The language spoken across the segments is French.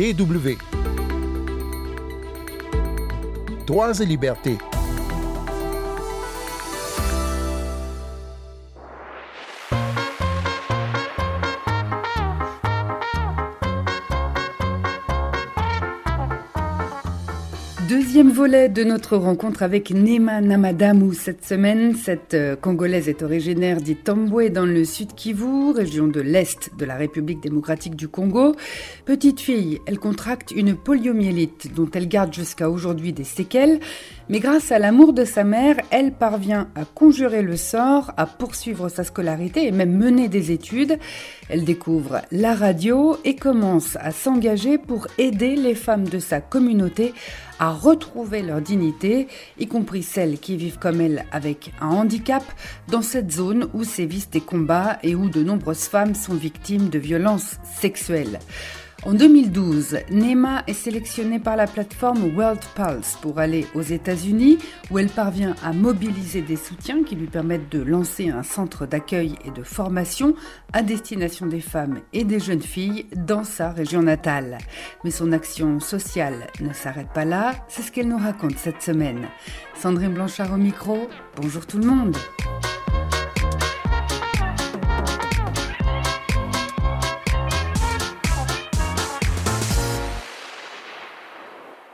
DW. Droits et libertés. Deuxième volet de notre rencontre avec Nema Namadamou cette semaine. Cette euh, Congolaise est originaire d'Itambwe dans le sud Kivu, région de l'Est de la République démocratique du Congo. Petite fille, elle contracte une poliomyélite dont elle garde jusqu'à aujourd'hui des séquelles. Mais grâce à l'amour de sa mère, elle parvient à conjurer le sort, à poursuivre sa scolarité et même mener des études. Elle découvre la radio et commence à s'engager pour aider les femmes de sa communauté à retrouver leur dignité, y compris celles qui vivent comme elle avec un handicap, dans cette zone où sévissent des combats et où de nombreuses femmes sont victimes de violences sexuelles. En 2012, Nema est sélectionnée par la plateforme World Pulse pour aller aux États-Unis où elle parvient à mobiliser des soutiens qui lui permettent de lancer un centre d'accueil et de formation à destination des femmes et des jeunes filles dans sa région natale. Mais son action sociale ne s'arrête pas là, c'est ce qu'elle nous raconte cette semaine. Sandrine Blanchard au micro, bonjour tout le monde.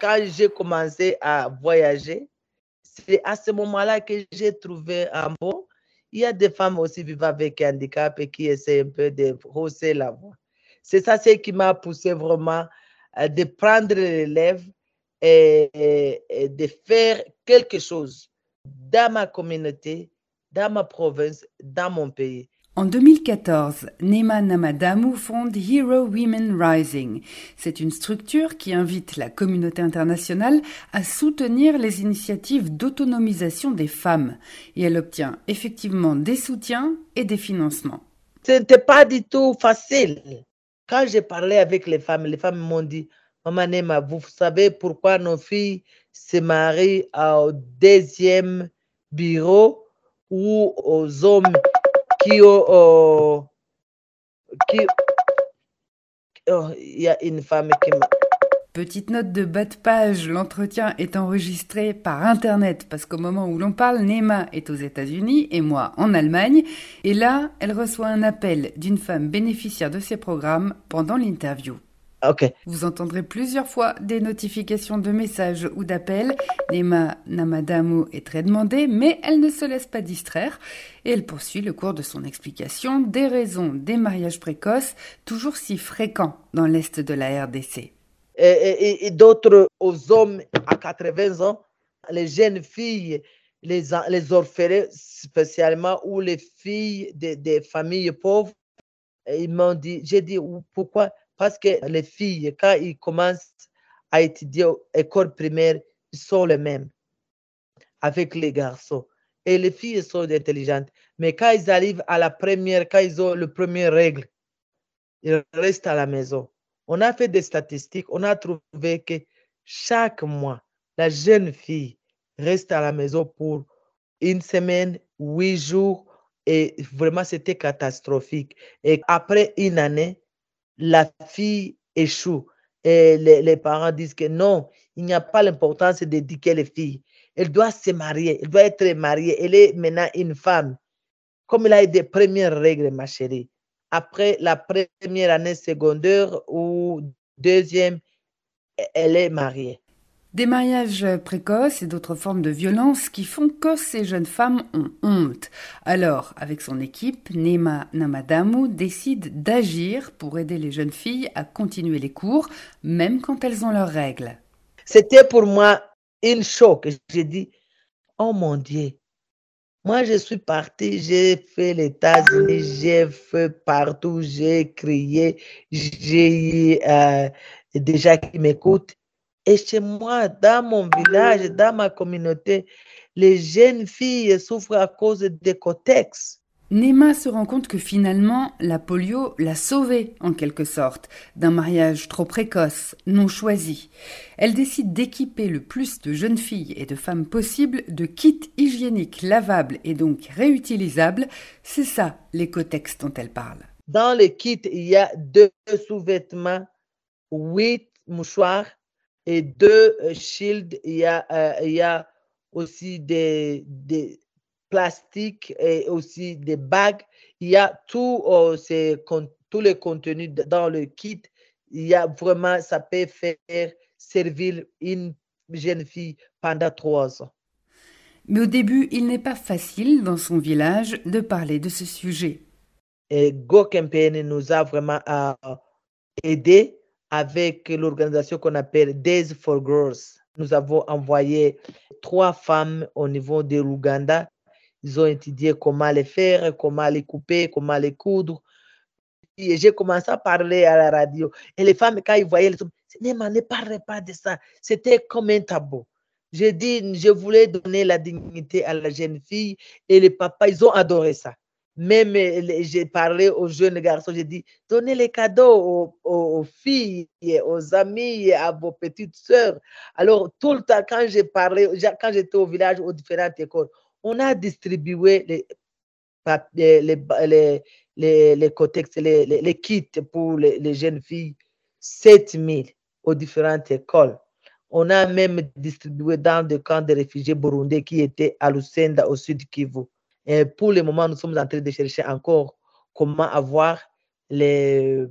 Quand j'ai commencé à voyager, c'est à ce moment-là que j'ai trouvé un bon. Il y a des femmes aussi vivant avec un handicap et qui essaient un peu de hausser la voix. C'est ça ce qui m'a poussé vraiment de prendre l'élève et, et, et de faire quelque chose dans ma communauté, dans ma province, dans mon pays. En 2014, Nema Namadamu fonde Hero Women Rising. C'est une structure qui invite la communauté internationale à soutenir les initiatives d'autonomisation des femmes. Et elle obtient effectivement des soutiens et des financements. Ce n'était pas du tout facile. Quand j'ai parlé avec les femmes, les femmes m'ont dit, Maman Nema, vous savez pourquoi nos filles se marient au deuxième bureau ou aux hommes oh, oh, Petite note de bas de page, l'entretien est enregistré par Internet parce qu'au moment où l'on parle, Nema est aux États-Unis et moi en Allemagne. Et là, elle reçoit un appel d'une femme bénéficiaire de ces programmes pendant l'interview. Ok. Vous entendrez plusieurs fois des notifications de messages ou d'appels. Nema Namadamu est très demandée, mais elle ne se laisse pas distraire et elle poursuit le cours de son explication des raisons des mariages précoces, toujours si fréquents dans l'Est de la RDC. Et, et, et d'autres aux hommes à 80 ans, les jeunes filles, les, les orphelins spécialement, ou les filles des, des familles pauvres. Ils m'ont dit, j'ai dit, pourquoi parce que les filles, quand ils commencent à étudier à l'école primaire, ils sont les mêmes avec les garçons. Et les filles sont intelligentes. Mais quand ils arrivent à la première, quand ils ont le premier règle, ils restent à la maison. On a fait des statistiques, on a trouvé que chaque mois, la jeune fille reste à la maison pour une semaine, huit jours, et vraiment c'était catastrophique. Et après une année, la fille échoue. Et les, parents disent que non, il n'y a pas l'importance d'éduquer les filles. Elle doit se marier, elle doit être mariée. Elle est maintenant une femme. Comme il a des premières règles, ma chérie. Après la première année secondaire ou deuxième, elle est mariée. Des mariages précoces et d'autres formes de violence qui font que ces jeunes femmes ont honte. Alors, avec son équipe, Nema Namadamu décide d'agir pour aider les jeunes filles à continuer les cours, même quand elles ont leurs règles. C'était pour moi un choc. J'ai dit, oh mon Dieu, moi je suis partie, j'ai fait les États-Unis, j'ai fait partout, j'ai crié, j'ai euh, déjà qui m'écoutent. Et chez moi, dans mon village, dans ma communauté, les jeunes filles souffrent à cause des contextes. Nema se rend compte que finalement, la polio l'a sauvée, en quelque sorte, d'un mariage trop précoce, non choisi. Elle décide d'équiper le plus de jeunes filles et de femmes possibles de kits hygiéniques lavables et donc réutilisables. C'est ça, l'écotex dont elle parle. Dans les kits, il y a deux sous-vêtements, huit mouchoirs et deux shields. Il y a, il y a aussi des, des plastiques et aussi des bagues. Il y a tout, ces, tous les contenus dans le kit. Il y a vraiment, ça peut faire servir une jeune fille pendant trois ans. Mais au début, il n'est pas facile dans son village de parler de ce sujet. Et Go nous a vraiment aidé avec l'organisation qu'on appelle Days for Girls. Nous avons envoyé trois femmes au niveau de l'Ouganda. Ils ont étudié comment les faire, comment les couper, comment les coudre. Et j'ai commencé à parler à la radio. Et les femmes, quand ils voyaient les hommes, ne parlez pas de ça. C'était comme un tabou. J'ai dit, je voulais donner la dignité à la jeune fille et les papas, ils ont adoré ça. Même j'ai parlé aux jeunes garçons, j'ai dit, donnez les cadeaux aux, filles, aux amis, à vos petites sœurs. Alors, tout le temps, quand j'ai parlé, quand j'étais au village, aux différentes écoles, on a distribué les, les, les, les, les, kits pour les, jeunes filles, 7000 aux différentes écoles. On a même distribué dans des camps de réfugiés burundais qui étaient à Lucenda, au sud Kivu. Et pour le moment, nous sommes en train de chercher encore comment avoir les,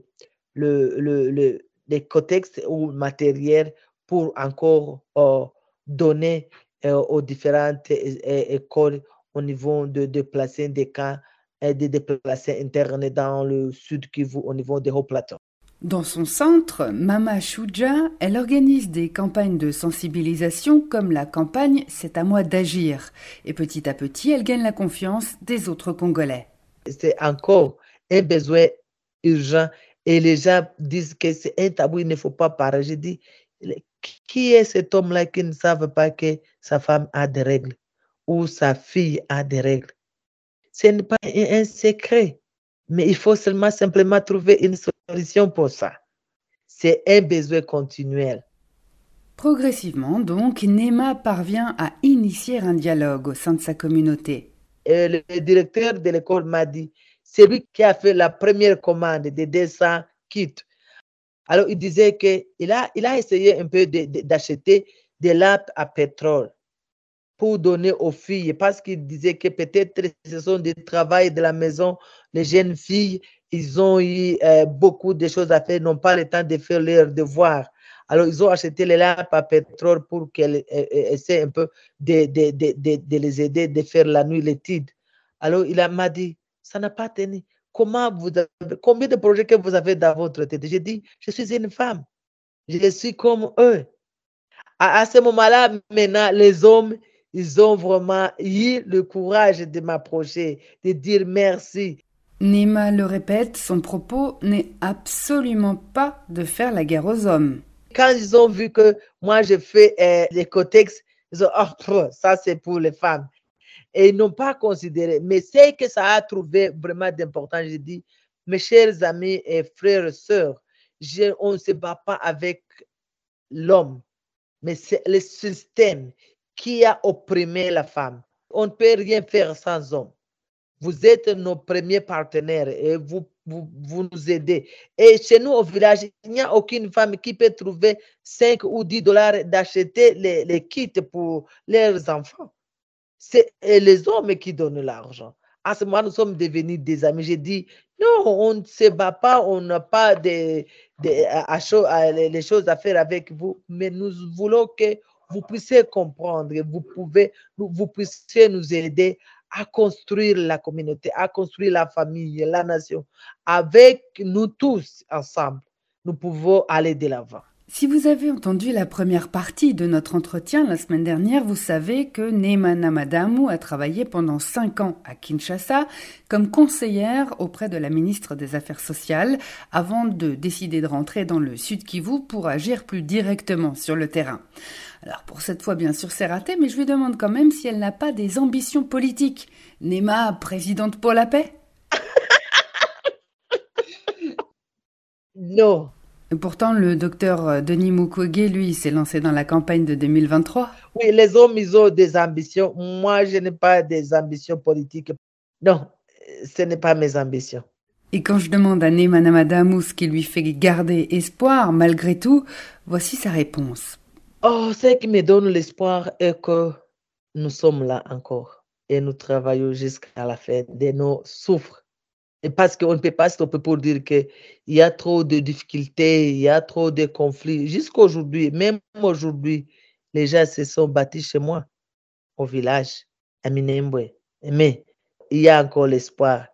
le, le, les contextes ou matériels pour encore euh, donner euh, aux différentes écoles au niveau de déplacer des camps et de déplacer internes dans le sud Kivu au niveau des hauts plateaux. Dans son centre, Mama Shuja, elle organise des campagnes de sensibilisation comme la campagne C'est à moi d'agir. Et petit à petit, elle gagne la confiance des autres Congolais. C'est encore un besoin urgent et les gens disent que c'est un tabou, il ne faut pas parler. Je dis, qui est cet homme-là qui ne savent pas que sa femme a des règles ou sa fille a des règles? Ce n'est pas un secret, mais il faut seulement simplement trouver une solution pour ça. C'est un besoin continuel. Progressivement, donc, Nema parvient à initier un dialogue au sein de sa communauté. le directeur de l'école m'a dit, c'est lui qui a fait la première commande de 200 kits. Alors, il disait qu'il a, il a essayé un peu d'acheter des lampes à pétrole pour donner aux filles, parce qu'il disait que peut-être ce sont des travails de la maison, les jeunes filles, ils ont eu euh, beaucoup de choses à faire, n'ont pas le temps de faire leurs devoirs. Alors, ils ont acheté les lampes à pétrole pour qu'elles euh, euh, essaient un peu de, les aider de faire la nuit l'étude. Alors, il m'a dit, ça n'a pas tenu. Comment vous combien de projets que vous avez dans votre tête? J'ai dit, je suis une femme. Je suis comme eux. À ce moment-là, maintenant, les hommes, ils ont vraiment eu le courage de m'approcher, de dire merci. Nima le répète, son propos n'est absolument pas de faire la guerre aux hommes. Quand ils ont vu que moi je fais euh, les cotex, ils ont dit, oh, ça c'est pour les femmes. Et ils n'ont pas considéré. Mais c'est que ça a trouvé vraiment d'important. Je dis, mes chers amis et frères et sœurs, on ne se bat pas avec l'homme, mais c'est le système qui a opprimé la femme. On ne peut rien faire sans homme. Vous êtes nos premiers partenaires et vous, vous, nous aidez. Et chez nous au village, il n'y a aucune femme qui peut trouver 5 ou 10 dollars d'acheter les, les kits pour leurs enfants. C'est les hommes qui donnent l'argent. À ce moment, nous sommes devenus des amis. J'ai dit, non, on ne se bat pas, on n'a pas de, de, les choses à faire avec vous, mais nous voulons que vous puissiez comprendre, vous pouvez, vous puissiez nous aider à construire la communauté, à construire la famille, la nation. Avec nous tous ensemble, nous pouvons aller de l'avant. Si vous avez entendu la première partie de notre entretien la semaine dernière, vous savez que Neemana Madamu a travaillé pendant cinq ans à Kinshasa comme conseillère auprès de la ministre des Affaires sociales avant de décider de rentrer dans le Sud Kivu pour agir plus directement sur le terrain. Alors pour cette fois, bien sûr, c'est raté, mais je lui demande quand même si elle n'a pas des ambitions politiques. Nema, présidente pour la paix? Non. Pourtant, le docteur euh, Denis Mukwege, lui, s'est lancé dans la campagne de 2023. Oui, les hommes, ils ont des ambitions. Moi, je n'ai pas des ambitions politiques. Non, ce n'est pas mes ambitions. Et quand je demande à Neyman Amadamou ce qui lui fait garder espoir malgré tout, voici sa réponse. Oh, ce qui me donne l'espoir est que nous sommes là encore et nous travaillons jusqu'à la fin de nos souffres. Parce qu'on ne peut pas stopper pour dire qu'il y a trop de difficultés, il y a trop de conflits. Jusqu'aujourd'hui, même aujourd'hui, les gens se sont bâtis chez moi, au village, à Minembwe. Mais il y a encore l'espoir.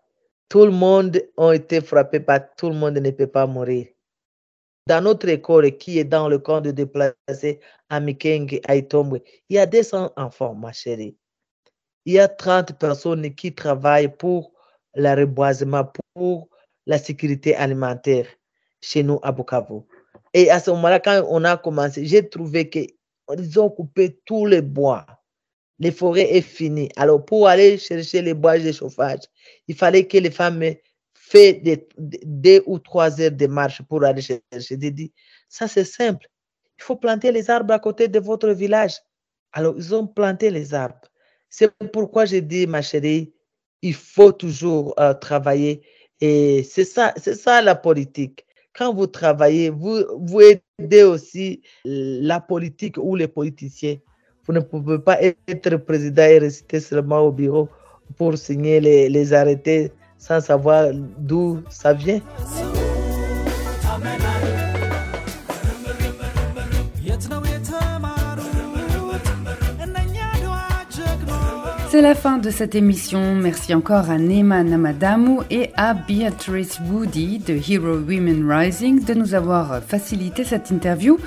Tout le monde a été frappé par tout le monde ne peut pas mourir. Dans notre école qui est dans le camp de déplacés à Mikenge, à Itombwe, il y a 200 enfants, ma chérie. Il y a 30 personnes qui travaillent pour le reboisement, pour la sécurité alimentaire chez nous à Bukavu. Et à ce moment-là, quand on a commencé, j'ai trouvé qu'ils ont coupé tous les bois. Les forêts est fini. Alors, pour aller chercher les bois de chauffage, il fallait que les femmes fassent deux ou trois heures de marche pour aller chercher. J'ai dit, ça c'est simple. Il faut planter les arbres à côté de votre village. Alors, ils ont planté les arbres. C'est pourquoi j'ai dit, ma chérie, il faut toujours euh, travailler. Et c'est ça, ça la politique. Quand vous travaillez, vous, vous aidez aussi la politique ou les politiciens. Vous ne pouvez pas être président et rester seulement au bureau pour signer les, les arrêtés sans savoir d'où ça vient. C'est la fin de cette émission. Merci encore à Nema Namadamu et à Beatrice Woody de Hero Women Rising de nous avoir facilité cette interview.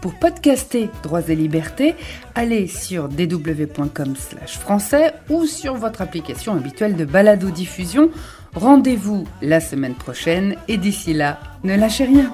Pour podcaster Droits et Libertés, allez sur dw.com français ou sur votre application habituelle de balado-diffusion. Rendez-vous la semaine prochaine et d'ici là, ne lâchez rien.